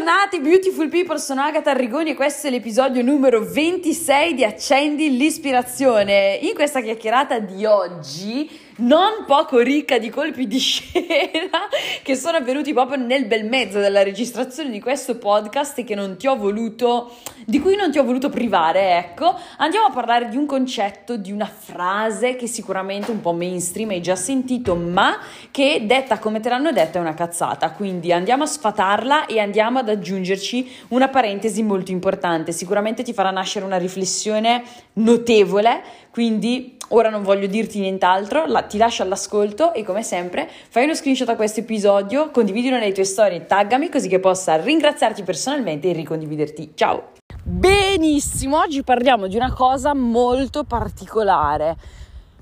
Bentornati beautiful people, sono Agatha Arrigoni e questo è l'episodio numero 26 di Accendi l'ispirazione. In questa chiacchierata di oggi non poco ricca di colpi di scena che sono avvenuti proprio nel bel mezzo della registrazione di questo podcast e che non ti ho voluto, di cui non ti ho voluto privare, ecco. Andiamo a parlare di un concetto, di una frase che sicuramente un po' mainstream hai già sentito, ma che detta come te l'hanno detta è una cazzata. Quindi andiamo a sfatarla e andiamo ad aggiungerci una parentesi molto importante. Sicuramente ti farà nascere una riflessione notevole, quindi ora non voglio dirti nient'altro, la, ti lascio all'ascolto e come sempre fai uno screenshot a questo episodio, condividilo nelle tue storie e taggami così che possa ringraziarti personalmente e ricondividerti. Ciao! Benissimo, oggi parliamo di una cosa molto particolare.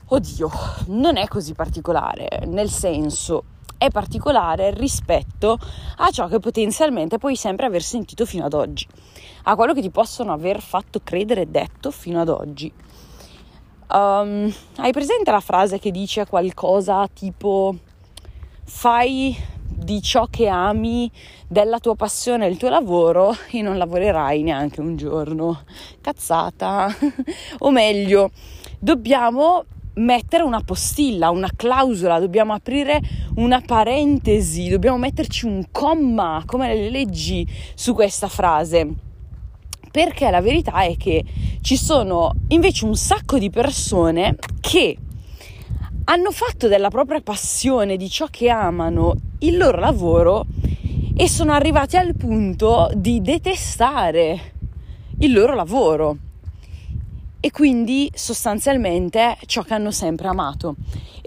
Oddio, non è così particolare, nel senso è particolare rispetto a ciò che potenzialmente puoi sempre aver sentito fino ad oggi, a quello che ti possono aver fatto credere e detto fino ad oggi. Um, hai presente la frase che dice qualcosa tipo fai di ciò che ami, della tua passione il tuo lavoro e non lavorerai neanche un giorno. Cazzata. o meglio, dobbiamo mettere una postilla, una clausola, dobbiamo aprire una parentesi, dobbiamo metterci un comma come le leggi su questa frase perché la verità è che ci sono invece un sacco di persone che hanno fatto della propria passione, di ciò che amano, il loro lavoro e sono arrivati al punto di detestare il loro lavoro e quindi sostanzialmente ciò che hanno sempre amato.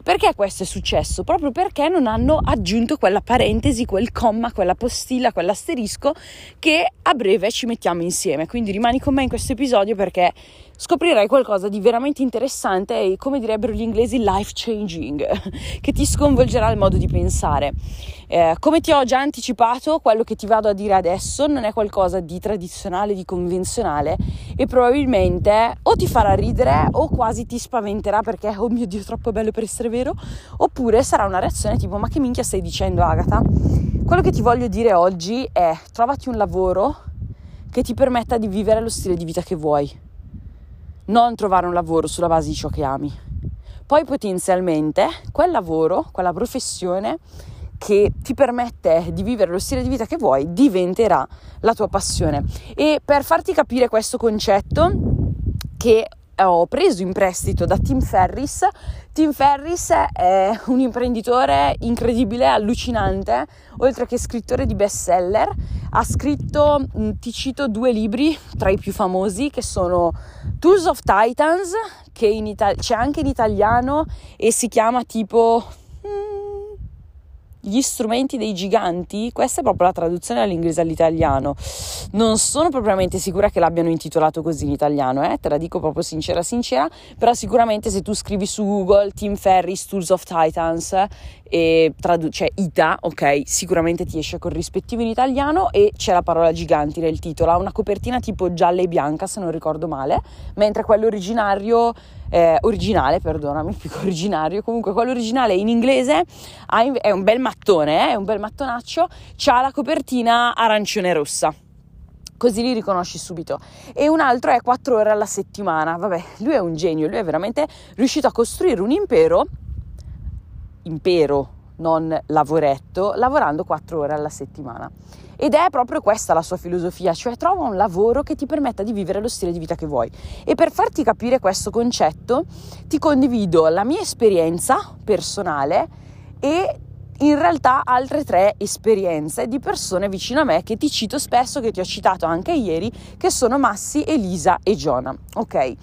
Perché questo è successo? Proprio perché non hanno aggiunto quella parentesi, quel comma, quella postilla, quell'asterisco che a breve ci mettiamo insieme. Quindi rimani con me in questo episodio perché scoprirai qualcosa di veramente interessante e, come direbbero gli inglesi, life changing, che ti sconvolgerà il modo di pensare. Eh, come ti ho già anticipato, quello che ti vado a dire adesso non è qualcosa di tradizionale, di convenzionale e probabilmente o ti farà ridere o quasi ti spaventerà perché, oh mio Dio, troppo bello per essere vero, oppure sarà una reazione tipo, ma che minchia stai dicendo Agatha? Quello che ti voglio dire oggi è trovati un lavoro che ti permetta di vivere lo stile di vita che vuoi non trovare un lavoro sulla base di ciò che ami. Poi potenzialmente quel lavoro, quella professione che ti permette di vivere lo stile di vita che vuoi diventerà la tua passione. E per farti capire questo concetto che ho preso in prestito da Tim Ferris. Tim Ferris è un imprenditore incredibile, allucinante, oltre che scrittore di bestseller. Ha scritto, mm, ti cito, due libri tra i più famosi che sono Tools of Titans, che Ita- c'è anche in italiano e si chiama tipo gli strumenti dei giganti, questa è proprio la traduzione dall'inglese all'italiano. Non sono propriamente sicura che l'abbiano intitolato così in italiano, eh? te la dico proprio sincera sincera, però sicuramente se tu scrivi su Google Tim Ferris Tools of Titans e traduce cioè ITA, ok, sicuramente ti esce corrispettivo in italiano e c'è la parola giganti nel titolo, ha una copertina tipo gialla e bianca se non ricordo male, mentre quello originario eh, originale, perdonami, più originario, comunque quello originale in inglese è un bel mattone, eh, è un bel mattonaccio, ha la copertina arancione rossa così li riconosci subito. E un altro è 4 ore alla settimana. Vabbè, lui è un genio, lui è veramente riuscito a costruire un impero, impero, non lavoretto, lavorando 4 ore alla settimana. Ed è proprio questa la sua filosofia, cioè trova un lavoro che ti permetta di vivere lo stile di vita che vuoi. E per farti capire questo concetto ti condivido la mia esperienza personale e in realtà altre tre esperienze di persone vicino a me che ti cito spesso, che ti ho citato anche ieri, che sono Massi, Elisa e Giona. Ok?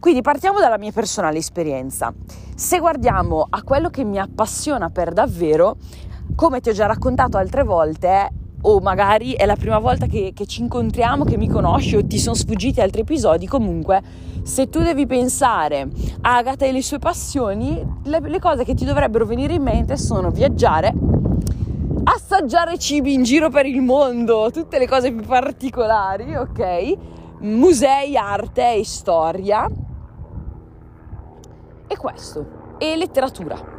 Quindi partiamo dalla mia personale esperienza. Se guardiamo a quello che mi appassiona per davvero, come ti ho già raccontato altre volte, o magari è la prima volta che, che, ci incontriamo, che mi conosci o ti sono sfuggiti altri episodi, comunque se tu devi pensare a Agatha e le sue passioni, le, le cose che ti dovrebbero venire in mente sono viaggiare, assaggiare cibi in giro per il mondo, tutte le cose più particolari, ok? Musei, arte e storia. E questo, e letteratura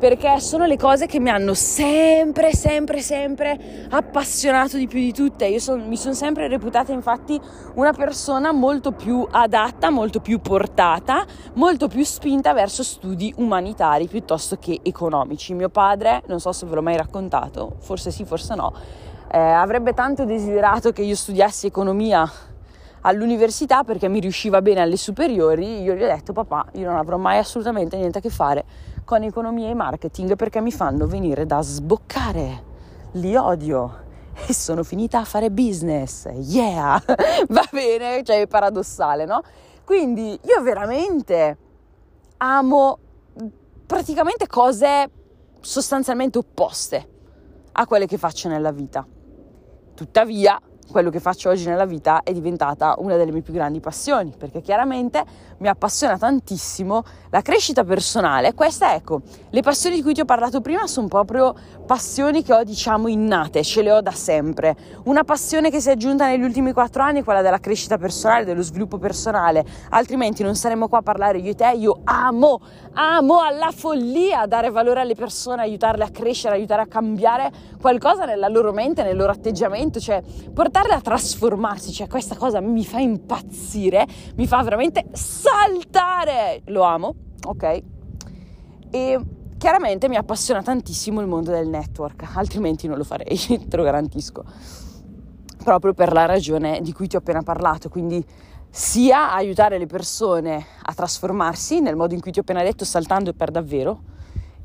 perché sono le cose che mi hanno sempre, sempre, sempre appassionato di più di tutte. Io son, mi sono sempre reputata infatti una persona molto più adatta, molto più portata, molto più spinta verso studi umanitari piuttosto che economici. Mio padre, non so se ve l'ho mai raccontato, forse sì, forse no, eh, avrebbe tanto desiderato che io studiassi economia all'università perché mi riusciva bene alle superiori, io gli ho detto papà, io non avrò mai assolutamente niente a che fare con economia e marketing perché mi fanno venire da sboccare, li odio e sono finita a fare business, yeah, va bene, cioè è paradossale, no? Quindi io veramente amo praticamente cose sostanzialmente opposte a quelle che faccio nella vita. Tuttavia, quello che faccio oggi nella vita è diventata una delle mie più grandi passioni, perché chiaramente mi appassiona tantissimo la crescita personale. Queste, ecco, le passioni di cui ti ho parlato prima sono proprio passioni che ho, diciamo, innate, ce le ho da sempre. Una passione che si è aggiunta negli ultimi quattro anni è quella della crescita personale, dello sviluppo personale, altrimenti non saremmo qua a parlare io e te. Io amo, amo alla follia dare valore alle persone, aiutarle a crescere, aiutare a cambiare qualcosa nella loro mente, nel loro atteggiamento, cioè portarle a trasformarsi, cioè questa cosa mi fa impazzire, mi fa veramente saltare, lo amo, ok? E chiaramente mi appassiona tantissimo il mondo del network, altrimenti non lo farei, te lo garantisco, proprio per la ragione di cui ti ho appena parlato, quindi sia aiutare le persone a trasformarsi nel modo in cui ti ho appena detto, saltando per davvero,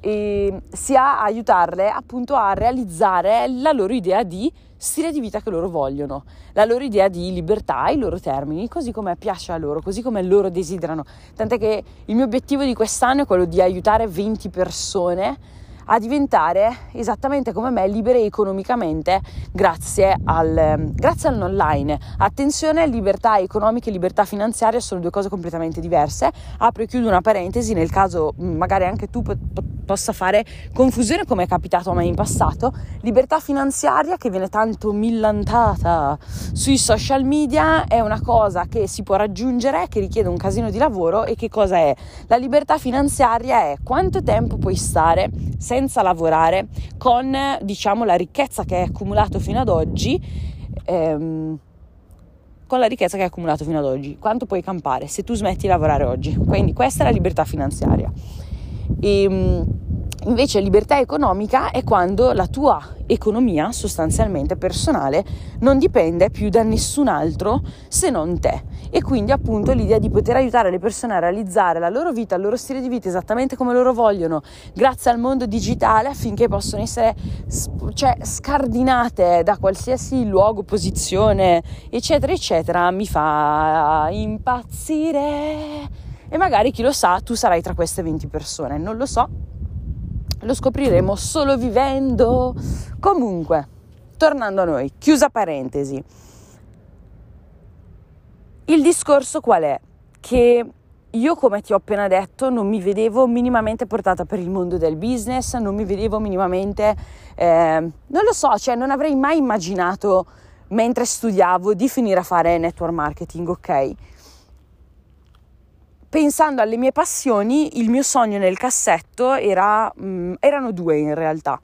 e sia aiutarle appunto a realizzare la loro idea di stile di vita che loro vogliono, la loro idea di libertà, i loro termini, così come piace a loro, così come loro desiderano. Tant'è che il mio obiettivo di quest'anno è quello di aiutare 20 persone a diventare esattamente come me libere economicamente grazie al, grazie all'online. Attenzione, libertà economica e libertà finanziaria sono due cose completamente diverse. Apro e chiudo una parentesi nel caso mm, magari anche tu po- possa fare confusione come è capitato a me in passato. Libertà finanziaria che viene tanto millantata sui social media è una cosa che si può raggiungere, che richiede un casino di lavoro e che cosa è? La libertà finanziaria è quanto tempo puoi stare senza senza lavorare con diciamo la ricchezza che hai accumulato fino ad oggi ehm, con la ricchezza che hai accumulato fino ad oggi. Quanto puoi campare se tu smetti di lavorare oggi? Quindi questa è la libertà finanziaria. E, ehm, Invece libertà economica è quando la tua economia, sostanzialmente personale, non dipende più da nessun altro se non te. E quindi appunto l'idea di poter aiutare le persone a realizzare la loro vita, il loro stile di vita esattamente come loro vogliono, grazie al mondo digitale affinché possano essere cioè, scardinate da qualsiasi luogo, posizione, eccetera, eccetera, mi fa impazzire. E magari chi lo sa, tu sarai tra queste 20 persone, non lo so, lo scopriremo solo vivendo. Comunque, tornando a noi, chiusa parentesi. Il discorso qual è? Che io, come ti ho appena detto, non mi vedevo minimamente portata per il mondo del business, non mi vedevo minimamente, eh, non lo so, cioè non avrei mai immaginato mentre studiavo di finire a fare network marketing, ok? Pensando alle mie passioni, il mio sogno nel cassetto era, mh, mm, erano due in realtà.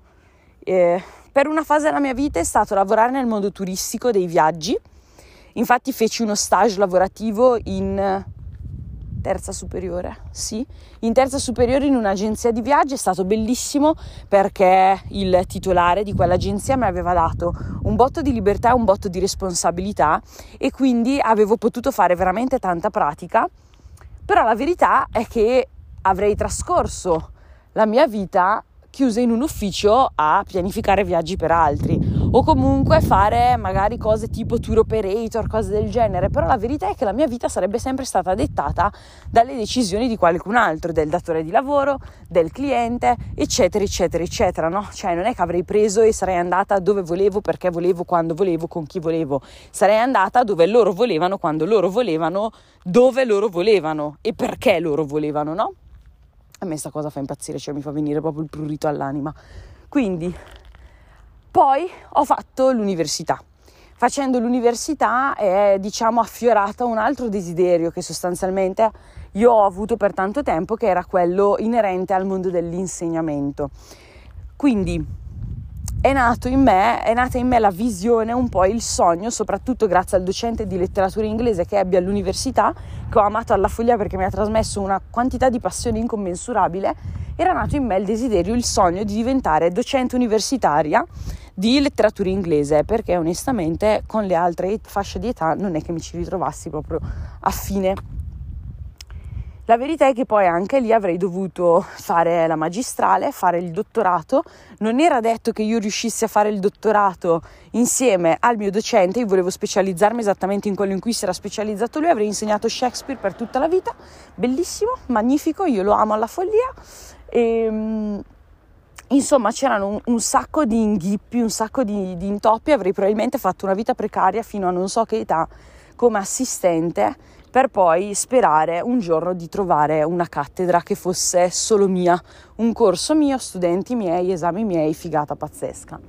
Eh, per una fase della mia vita è stato lavorare nel mondo turistico dei viaggi. Infatti feci uno stage lavorativo in terza superiore, sì, in terza superiore in un'agenzia di viaggi è stato bellissimo perché il titolare di quell'agenzia mi aveva dato un botto di libertà e un botto di responsabilità e quindi avevo potuto fare veramente tanta pratica però la verità è che avrei trascorso la mia vita chiusa in un ufficio a pianificare viaggi per altri o comunque fare magari cose tipo tour operator, cose del genere, però la verità è che la mia vita sarebbe sempre stata dettata dalle decisioni di qualcun altro, del datore di lavoro, del cliente, eccetera, eccetera, eccetera, no? Cioè non è che avrei preso e sarei andata dove volevo, perché volevo, quando volevo, con chi volevo, sarei andata dove loro volevano, quando loro volevano, dove loro volevano e perché loro volevano, no? A me questa cosa fa impazzire, cioè mi fa venire proprio il prurito all'anima. Quindi poi ho fatto l'università. facendo l'università è diciamo affiorata un altro desiderio che sostanzialmente io ho avuto per tanto tempo che era quello inerente al mondo dell'insegnamento. Quindi è, me, è nata in me la visione, un po' il sogno, soprattutto grazie al docente di letteratura inglese che ebbe all'università, che ho amato alla follia perché mi ha trasmesso una quantità di passione incommensurabile, era nato in me il desiderio, il sogno di diventare docente universitaria di letteratura inglese, perché onestamente con le altre fasce di età non è che mi ci ritrovassi proprio a fine la verità è che poi anche lì avrei dovuto fare la magistrale, fare il dottorato. Non era detto che io riuscissi a fare il dottorato insieme al mio docente, io volevo specializzarmi esattamente in quello in cui si era specializzato lui, avrei insegnato Shakespeare per tutta la vita, bellissimo, magnifico, io lo amo alla follia. E, ehm, insomma c'erano un, un, sacco di inghippi, un sacco di, di intoppi, avrei probabilmente fatto una vita precaria fino a non so che età come assistente per poi sperare un giorno di trovare una cattedra che fosse solo mia, un corso mio, studenti miei, esami miei, figata pazzesca.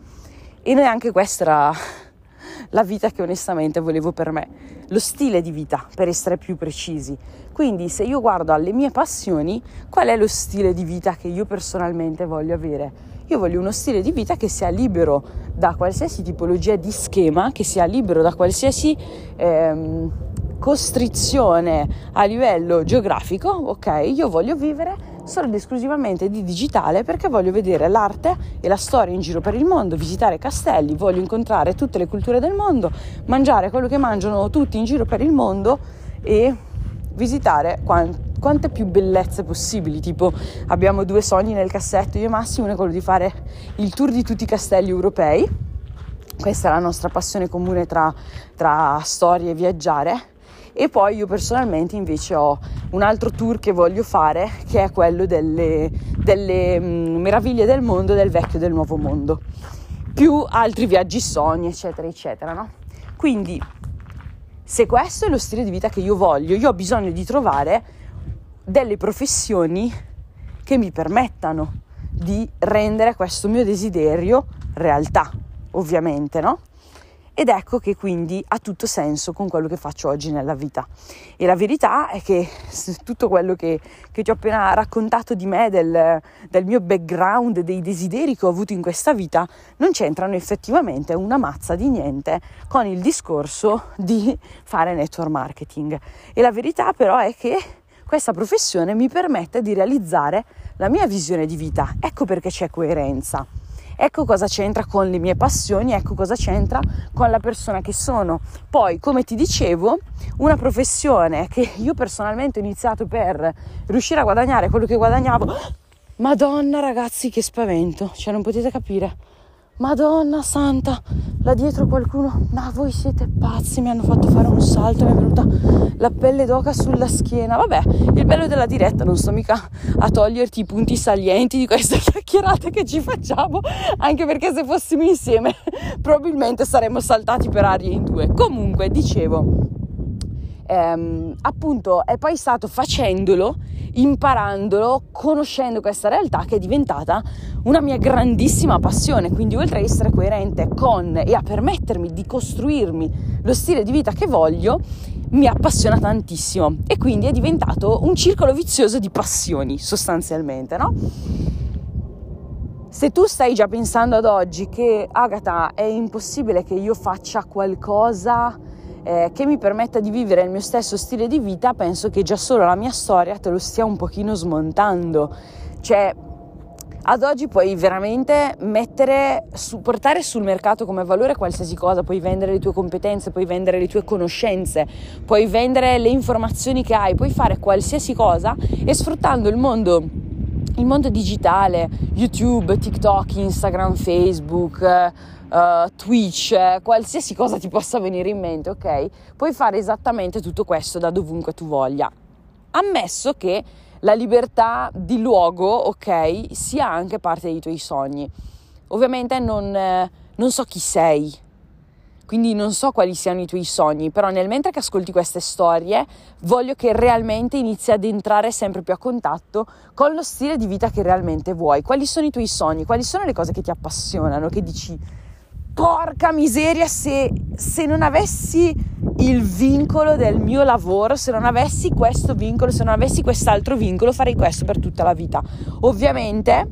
E neanche questa era la vita che onestamente volevo per me, lo stile di vita, per essere più precisi. Quindi se io guardo alle mie passioni, qual è lo stile di vita che io personalmente voglio avere? Io voglio uno stile di vita che sia libero da qualsiasi tipologia di schema, che sia libero da qualsiasi... Ehm, costrizione a livello geografico, ok? Io voglio vivere solo ed esclusivamente di digitale perché voglio vedere l'arte e la storia in giro per il mondo, visitare castelli, voglio incontrare tutte le culture del mondo, mangiare quello che mangiano tutti in giro per il mondo e visitare quant- quante più bellezze possibili. Tipo, abbiamo due sogni nel cassetto, io e Massimo, uno è quello di fare il tour di tutti i castelli europei. Questa è la nostra passione comune tra, tra storie e viaggiare e poi io personalmente invece ho un altro tour che voglio fare che è quello delle, delle mh, mm, meraviglie del mondo del vecchio e del nuovo mondo più altri viaggi sogni eccetera eccetera no? quindi se questo è lo stile di vita che io voglio io ho bisogno di trovare delle professioni che mi permettano di rendere questo mio desiderio realtà ovviamente no? Ed ecco che quindi ha tutto senso con quello che faccio oggi nella vita. E la verità è che tutto quello che, che ti ho appena raccontato di me, del, del, mio background, dei desideri che ho avuto in questa vita, non c'entrano effettivamente una mazza di niente con il discorso di fare network marketing. E la verità però è che questa professione mi permette di realizzare la mia visione di vita. Ecco perché c'è coerenza. Ecco cosa c'entra con le mie passioni, ecco cosa c'entra con la persona che sono. Poi, come ti dicevo, una professione che io personalmente ho iniziato per riuscire a guadagnare quello che guadagnavo. Madonna ragazzi, che spavento, cioè non potete capire Madonna santa, là dietro qualcuno, ma voi siete pazzi, mi hanno fatto fare un salto, mi è venuta la pelle d'oca sulla schiena. Vabbè, il bello della diretta, non sto mica a toglierti i punti salienti di queste chiacchierate che ci facciamo, anche perché se fossimo insieme probabilmente saremmo saltati per aria in due. Comunque, dicevo, ehm, appunto è poi stato facendolo, imparandolo, conoscendo questa realtà che è diventata una mia grandissima passione. Quindi oltre a essere coerente con e a permettermi di costruirmi lo stile di vita che voglio, mi appassiona tantissimo e quindi è diventato un circolo vizioso di passioni sostanzialmente, no? Se tu stai già pensando ad oggi che Agatha è impossibile che io faccia qualcosa eh, che mi permetta di vivere il mio stesso stile di vita, penso che già solo la mia storia te lo stia un pochino smontando. Cioè, ad oggi puoi veramente mettere, su, portare sul mercato come valore qualsiasi cosa, puoi vendere le tue competenze, puoi vendere le tue conoscenze, puoi vendere le informazioni che hai, puoi fare qualsiasi cosa e sfruttando il mondo, il mondo digitale, YouTube, TikTok, Instagram, Facebook, uh, Twitch, qualsiasi cosa ti possa venire in mente, ok? Puoi fare esattamente tutto questo da dovunque tu voglia. Ammesso che la libertà di luogo, ok, sia anche parte dei tuoi sogni. Ovviamente non, eh, non so chi sei, quindi non so quali siano i tuoi sogni, però nel mentre che ascolti queste storie voglio che realmente inizi ad entrare sempre più a contatto con lo stile di vita che realmente vuoi. Quali sono i tuoi sogni? Quali sono le cose che ti appassionano, che dici porca miseria se, se non avessi il vincolo del mio lavoro, se non avessi questo vincolo, se non avessi quest'altro vincolo, farei questo per tutta la vita. Ovviamente,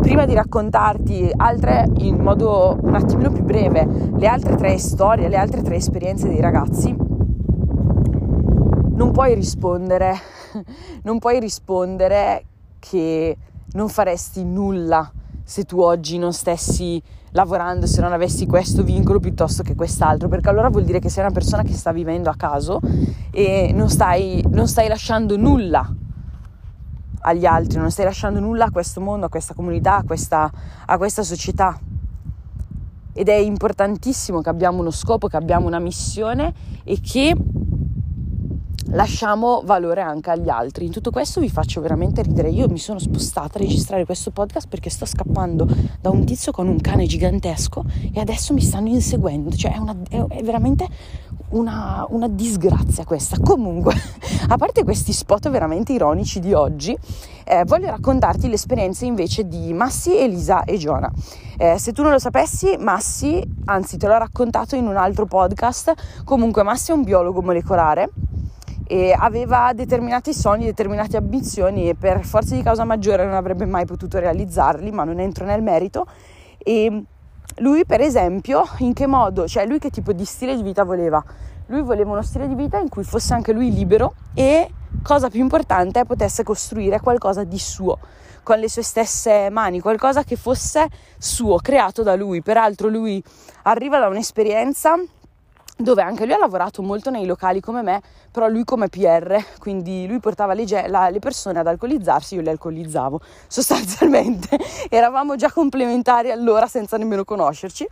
prima di raccontarti altre, in modo un attimino più breve, le altre tre storie, le altre tre esperienze dei ragazzi, non puoi rispondere, non puoi rispondere che non faresti nulla se tu oggi non stessi lavorando, se non avessi questo vincolo piuttosto che quest'altro, perché allora vuol dire che sei una persona che sta vivendo a caso e non stai, non stai lasciando nulla agli altri, non stai lasciando nulla a questo mondo, a questa comunità, a questa, a questa società. Ed è importantissimo che abbiamo uno scopo, che abbiamo una missione e che lasciamo valore anche agli altri. In tutto questo vi faccio veramente ridere. Io mi sono spostata a registrare questo podcast perché sto scappando da un tizio con un cane gigantesco e adesso mi stanno inseguendo. Cioè è, una, è veramente una, una, disgrazia questa. Comunque, a parte questi spot veramente ironici di oggi, eh, voglio raccontarti l'esperienza invece di Massi, Elisa e Giona. Eh, se tu non lo sapessi, Massi, anzi te l'ho raccontato in un altro podcast, comunque Massi è un biologo molecolare e aveva determinati sogni, determinate ambizioni e per forza di causa maggiore non avrebbe mai potuto realizzarli, ma non entro nel merito. E lui, per esempio, in che modo, cioè lui che tipo di stile di vita voleva? Lui voleva uno stile di vita in cui fosse anche lui libero e, cosa più importante, potesse costruire qualcosa di suo con le sue stesse mani, qualcosa che fosse suo, creato da lui. Peraltro lui arriva da un'esperienza dove anche lui ha lavorato molto nei locali come me, però lui come PR, quindi lui portava le, la, le persone ad alcolizzarsi, io le alcolizzavo sostanzialmente, eravamo già complementari allora senza nemmeno conoscerci.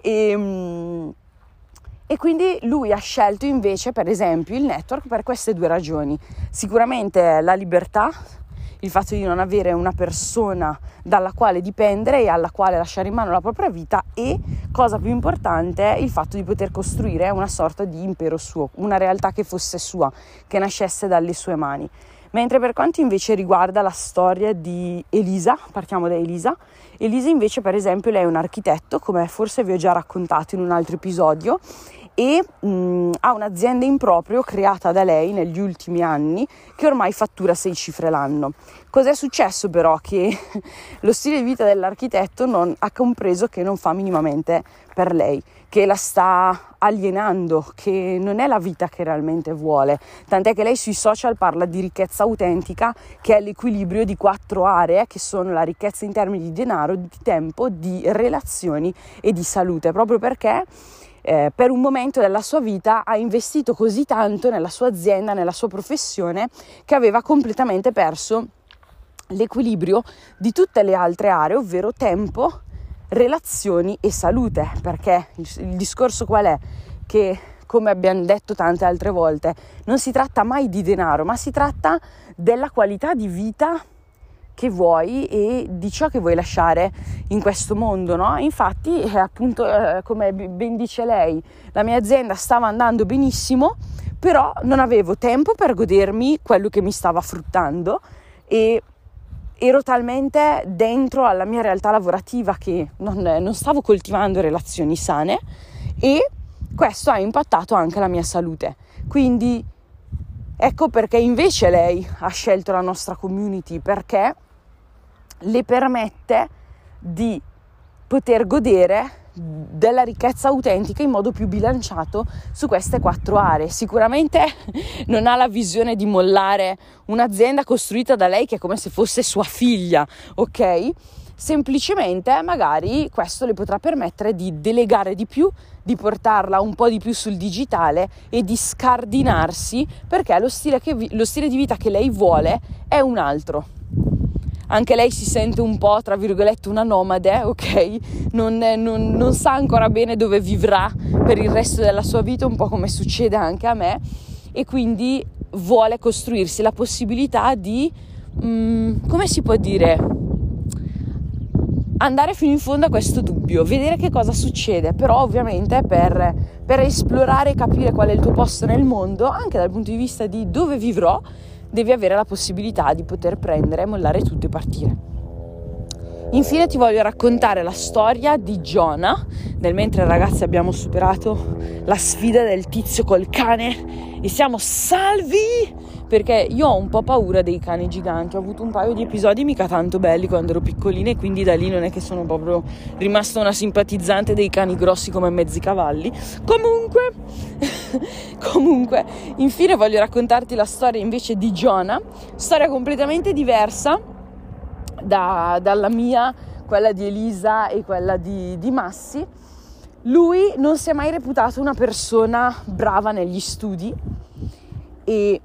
E, ehm, e quindi lui ha scelto invece per esempio il network per queste due ragioni, sicuramente la libertà, il fatto di non avere una persona dalla quale dipendere e alla quale lasciare in mano la propria vita e, cosa più importante, il fatto di poter costruire una sorta di impero suo, una realtà che fosse sua, che nascesse dalle sue mani. Mentre per quanto invece riguarda la storia di Elisa, partiamo da Elisa, Elisa invece per esempio lei è un architetto, come forse vi ho già raccontato in un altro episodio, e mh, ha un'azienda in proprio creata da lei negli ultimi anni che ormai fattura sei cifre l'anno. Cos'è successo però? Che lo stile di vita dell'architetto non, ha compreso che non fa minimamente per lei, che la sta alienando, che non è la vita che realmente vuole. Tant'è che lei sui social parla di ricchezza autentica, che è l'equilibrio di quattro aree, che sono la ricchezza in termini di denaro, di tempo, di relazioni e di salute, proprio perché eh, per un momento della sua vita ha investito così tanto nella sua azienda, nella sua professione, che aveva completamente perso l'equilibrio di tutte le altre aree, ovvero tempo, relazioni e salute, perché il, il discorso qual è? Che come abbiamo detto tante altre volte, non si tratta mai di denaro, ma si tratta della qualità di vita che vuoi e di ciò che vuoi lasciare in questo mondo, no? Infatti, eh, appunto, eh, come ben dice lei, la mia azienda stava andando benissimo, però non avevo tempo per godermi quello che mi stava fruttando e ero talmente dentro alla mia realtà lavorativa che non, non stavo coltivando relazioni sane e questo ha impattato anche la mia salute. Quindi ecco perché invece lei ha scelto la nostra community perché le permette di poter godere della ricchezza autentica in modo più bilanciato su queste quattro aree. Sicuramente non ha la visione di mollare un'azienda costruita da lei che è come se fosse sua figlia, ok? Semplicemente magari questo le potrà permettere di delegare di più, di portarla un po' di più sul digitale e di scardinarsi perché lo stile, che, lo stile di vita che lei vuole è un altro anche lei si sente un po', tra virgolette, una nomade, ok? Non, non, non, sa ancora bene dove vivrà per il resto della sua vita, un po' come succede anche a me, e quindi vuole costruirsi la possibilità di, um, come si può dire, andare fino in fondo a questo dubbio, vedere che cosa succede, però ovviamente per, per esplorare e capire qual è il tuo posto nel mondo, anche dal punto di vista di dove vivrò, devi avere la possibilità di poter prendere, mollare tutto e partire. Infine ti voglio raccontare la storia di Jonah, nel mentre ragazzi abbiamo superato la sfida del tizio col cane e siamo salvi perché io ho un po' paura dei cani giganti, ho avuto un paio di episodi mica tanto belli quando ero piccolina e quindi da lì non è che sono proprio rimasta una simpatizzante dei cani grossi come mezzi cavalli. Comunque, comunque, infine voglio raccontarti la storia invece di Jonah, storia completamente diversa da, dalla mia, quella di Elisa e quella di, di Massi. Lui non si è mai reputato una persona brava negli studi e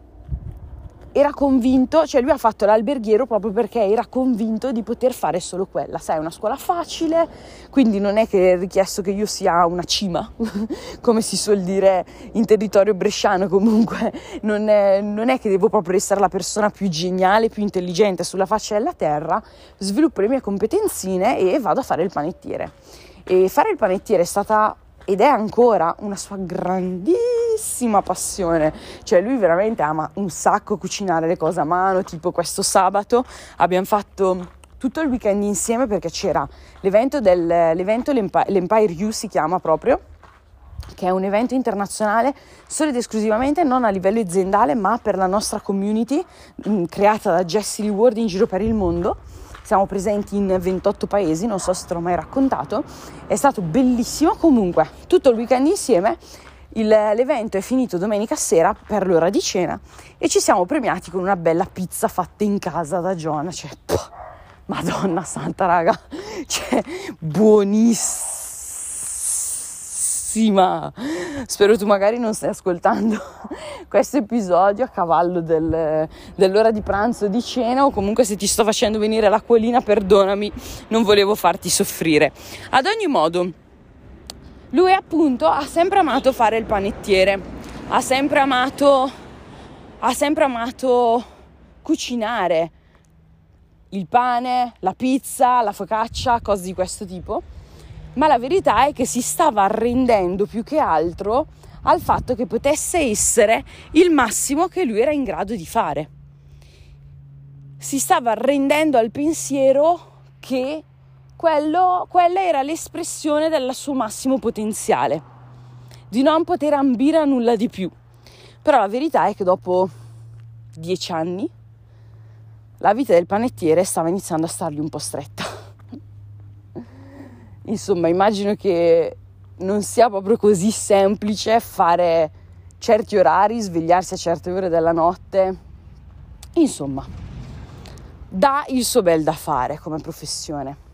era convinto, cioè lui ha fatto l'alberghiero proprio perché era convinto di poter fare solo quella. Sai, è una scuola facile, quindi non è che è richiesto che io sia una cima, come si suol dire in territorio bresciano, comunque non è, non è che devo proprio essere la persona più geniale, più intelligente sulla faccia della terra, sviluppo le mie competenzine e vado a fare il panettiere. E fare il panettiere è stata ed è ancora una sua grandissima passione. Cioè lui veramente ama un sacco cucinare le cose a mano, tipo questo sabato abbiamo fatto tutto il weekend insieme perché c'era l'evento, del, l'evento l'Empire, l'Empire U si chiama proprio che è un evento internazionale solo ed esclusivamente non a livello aziendale ma per la nostra community mh, creata da Jessie Lee Ward in giro per il mondo siamo presenti in 28 paesi, non so se te l'ho mai raccontato, è stato bellissimo. Comunque, tutto il weekend insieme, il, l'evento è finito domenica sera per l'ora di cena e ci siamo premiati con una bella pizza fatta in casa da Giona, cioè, madonna santa raga, cioè, buonissimo bellissima. Spero tu magari non stai ascoltando questo episodio a cavallo del, dell'ora di pranzo di cena o comunque se ti sto facendo venire l'acquolina, perdonami, non volevo farti soffrire. Ad ogni modo, lui appunto ha sempre amato fare il panettiere, ha sempre amato, ha sempre amato cucinare il pane, la pizza, la focaccia, cose di questo tipo ma la verità è che si stava arrendendo più che altro al fatto che potesse essere il massimo che lui era in grado di fare. Si stava arrendendo al pensiero che quello, quella era l'espressione del suo massimo potenziale, di non poter ambire a nulla di più. Però la verità è che dopo dieci anni la vita del panettiere stava iniziando a stargli un po' stretta. Insomma, immagino che non sia proprio così semplice fare certi orari, svegliarsi a certe ore della notte. Insomma, dà il suo bel da fare come professione.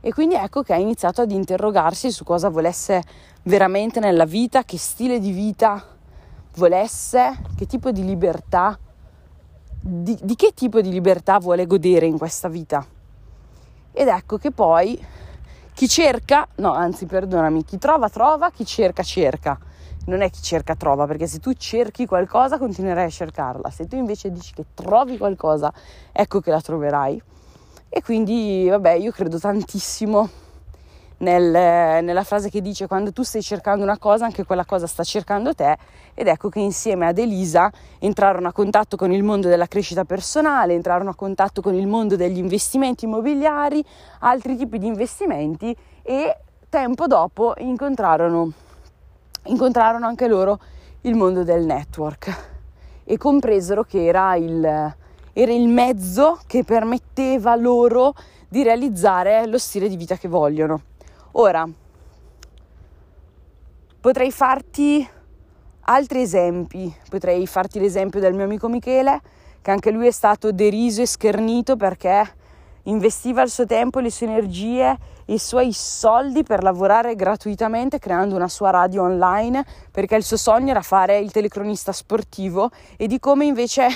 E quindi ecco che ha iniziato ad interrogarsi su cosa volesse veramente nella vita, che stile di vita volesse, che tipo di libertà, di, di che tipo di libertà vuole godere in questa vita. Ed ecco che poi chi cerca, no, anzi, perdonami, chi trova trova, chi cerca cerca. Non è chi cerca trova, perché se tu cerchi qualcosa continuerai a cercarla. Se tu invece dici che trovi qualcosa, ecco che la troverai. E quindi, vabbè, io credo tantissimo nel, nella frase che dice quando tu stai cercando una cosa, anche quella cosa sta cercando te. Ed ecco che insieme ad Elisa entrarono a contatto con il mondo della crescita personale, entrarono a contatto con il mondo degli investimenti immobiliari, altri tipi di investimenti e tempo dopo incontrarono, incontrarono anche loro il mondo del network e compresero che era il, era il mezzo che permetteva loro di realizzare lo stile di vita che vogliono. Ora, potrei farti altri esempi, potrei farti l'esempio del mio amico Michele, che anche lui è stato deriso e schernito perché investiva il suo tempo, le sue energie, i suoi soldi per lavorare gratuitamente creando una sua radio online perché il suo sogno era fare il telecronista sportivo. E di come invece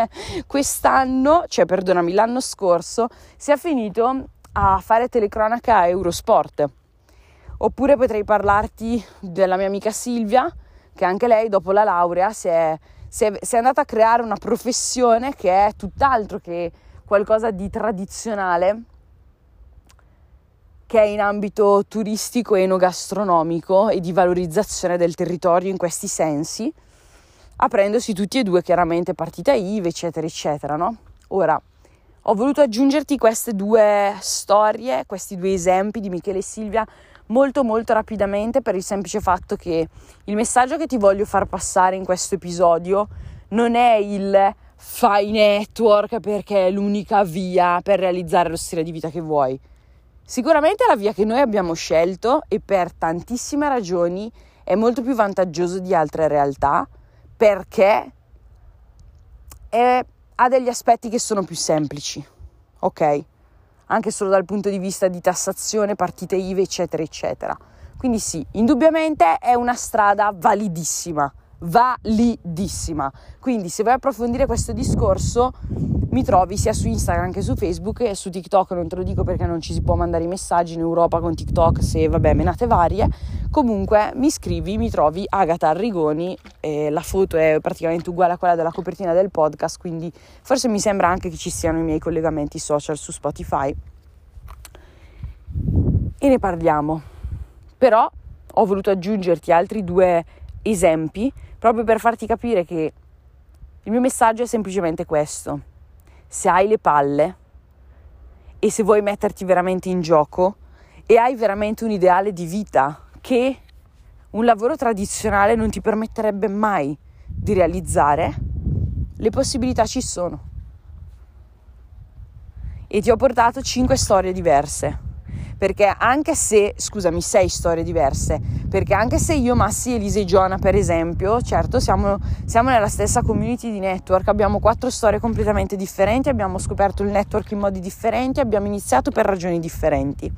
quest'anno, cioè perdonami, l'anno scorso si è finito a fare telecronaca a Eurosport. Oppure potrei parlarti della mia amica Silvia, che anche lei dopo la laurea si è, si, è, si è, andata a creare una professione che è tutt'altro che qualcosa di tradizionale, che è in ambito turistico e enogastronomico e di valorizzazione del territorio in questi sensi, aprendosi tutti e due chiaramente partita IVA, eccetera, eccetera, no? Ora, ho voluto aggiungerti queste due storie, questi due esempi di Michele e Silvia molto molto rapidamente per il semplice fatto che il messaggio che ti voglio far passare in questo episodio non è il fai network perché è l'unica via per realizzare lo stile di vita che vuoi. Sicuramente la via che noi abbiamo scelto e per tantissime ragioni è molto più vantaggioso di altre realtà perché è, ha degli aspetti che sono più semplici, ok? Anche solo dal punto di vista di tassazione, partite IVA, eccetera, eccetera. Quindi sì, indubbiamente è una strada validissima validissima. Quindi se vuoi approfondire questo discorso mi trovi sia su Instagram che su Facebook e su TikTok, non te lo dico perché non ci si può mandare i messaggi in Europa con TikTok se vabbè menate varie. Comunque mi scrivi, mi trovi Agata Arrigoni, eh, la foto è praticamente uguale a quella della copertina del podcast, quindi forse mi sembra anche che ci siano i miei collegamenti social su Spotify. E ne parliamo. Però ho voluto aggiungerti altri due esempi proprio per farti capire che il mio messaggio è semplicemente questo. Se hai le palle e se vuoi metterti veramente in gioco e hai veramente un ideale di vita che un lavoro tradizionale non ti permetterebbe mai di realizzare, le possibilità ci sono. E ti ho portato 5 storie diverse perché anche se, scusami, sei storie diverse, perché anche se io, Massi, Elisa e Giona, per esempio, certo siamo, siamo nella stessa community di network, abbiamo quattro storie completamente differenti, abbiamo scoperto il network in modi differenti, abbiamo iniziato per ragioni differenti.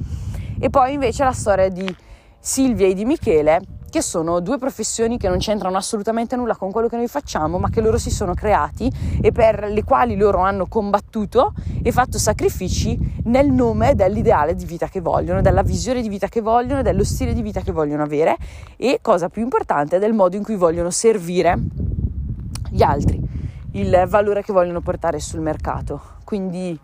E poi invece la storia di Silvia e di Michele che sono due professioni che non c'entrano assolutamente nulla con quello che noi facciamo, ma che loro si sono creati e per le quali loro hanno combattuto e fatto sacrifici nel nome dell'ideale di vita che vogliono, della visione di vita che vogliono, dello stile di vita che vogliono avere e, cosa più importante, del modo in cui vogliono servire gli altri, il valore che vogliono portare sul mercato. Quindi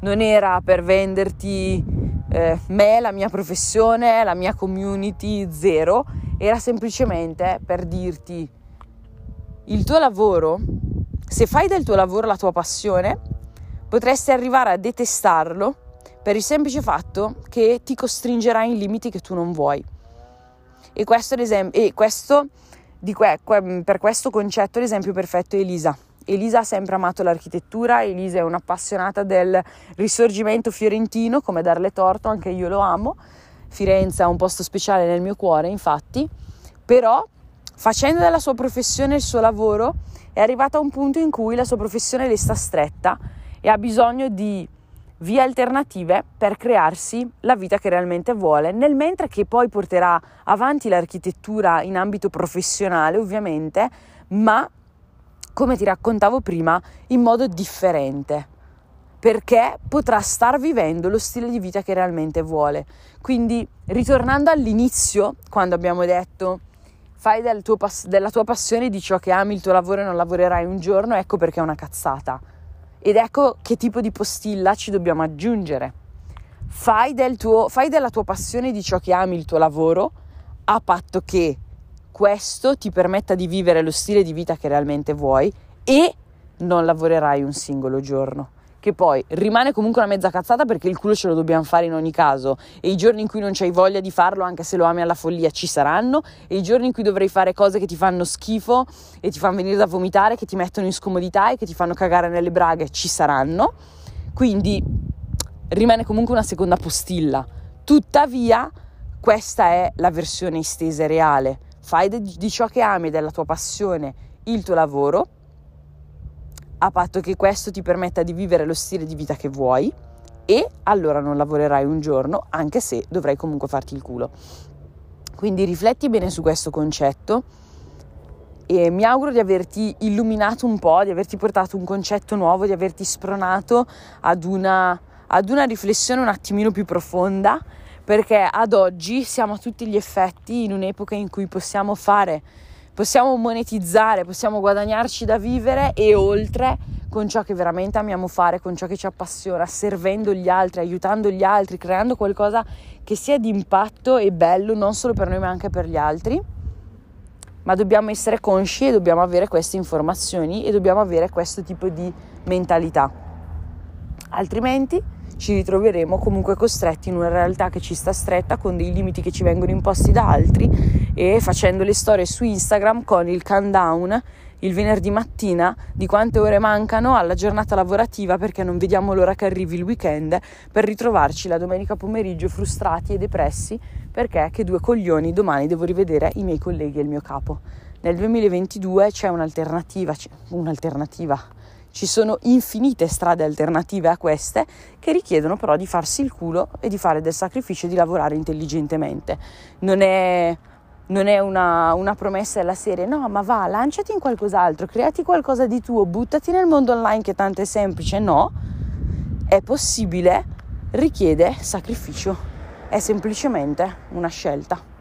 non era per venderti eh, me, la mia professione, la mia community, zero, era semplicemente per dirti il tuo lavoro, se fai del tuo lavoro la tua passione, potresti arrivare a detestarlo per il semplice fatto che ti costringerà in limiti che tu non vuoi. E questo, e questo que- per questo concetto l'esempio perfetto è Elisa. Elisa ha sempre amato l'architettura, Elisa è un'appassionata del risorgimento fiorentino, come darle torto, anche io lo amo. Firenze ha un posto speciale nel mio cuore, infatti, però facendo della sua professione il suo lavoro è arrivata a un punto in cui la sua professione le sta stretta e ha bisogno di vie alternative per crearsi la vita che realmente vuole, nel mentre che poi porterà avanti l'architettura in ambito professionale, ovviamente, ma come ti raccontavo prima, in modo differente, perché potrà star vivendo lo stile di vita che realmente vuole. Quindi, ritornando all'inizio, quando abbiamo detto fai del pass- della tua passione di ciò che ami il tuo lavoro e non lavorerai un giorno, ecco perché è una cazzata. Ed ecco che tipo di postilla ci dobbiamo aggiungere. Fai, del tuo, fai della tua passione di ciò che ami il tuo lavoro a patto che questo ti permetta di vivere lo stile di vita che realmente vuoi e non lavorerai un singolo giorno. Che poi rimane comunque una mezza cazzata perché il culo ce lo dobbiamo fare in ogni caso e i giorni in cui non c'hai voglia di farlo anche se lo ami alla follia ci saranno e i giorni in cui dovrai fare cose che ti fanno schifo e ti fanno venire da vomitare, che ti mettono in scomodità e che ti fanno cagare nelle braghe ci saranno. Quindi rimane comunque una seconda postilla. Tuttavia questa è la versione estesa e reale fai di ciò che ami, della tua passione, il tuo lavoro, a patto che questo ti permetta di vivere lo stile di vita che vuoi e allora non lavorerai un giorno, anche se dovrai comunque farti il culo. Quindi rifletti bene su questo concetto e mi auguro di averti illuminato un po', di averti portato un concetto nuovo, di averti spronato ad una, ad una riflessione un attimino più profonda perché ad oggi siamo a tutti gli effetti in un'epoca in cui possiamo fare, possiamo monetizzare, possiamo guadagnarci da vivere e oltre con ciò che veramente amiamo fare, con ciò che ci appassiona, servendo gli altri, aiutando gli altri, creando qualcosa che sia di impatto e bello non solo per noi ma anche per gli altri. Ma dobbiamo essere consci e dobbiamo avere queste informazioni e dobbiamo avere questo tipo di mentalità. altrimenti ci ritroveremo comunque costretti in una realtà che ci sta stretta con dei limiti che ci vengono imposti da altri e facendo le storie su Instagram con il countdown il venerdì mattina di quante ore mancano alla giornata lavorativa perché non vediamo l'ora che arrivi il weekend per ritrovarci la domenica pomeriggio frustrati e depressi perché che due coglioni domani devo rivedere i miei colleghi e il mio capo. Nel 2022 c'è un'alternativa, c'è un'alternativa. Ci sono infinite strade alternative a queste che richiedono però di farsi il culo e di fare del sacrificio e di lavorare intelligentemente. Non è non è una, una, promessa della serie, no, ma va, lanciati in qualcos'altro, creati qualcosa di tuo, buttati nel mondo online che tanto è semplice, no, è possibile, richiede sacrificio, è semplicemente una scelta.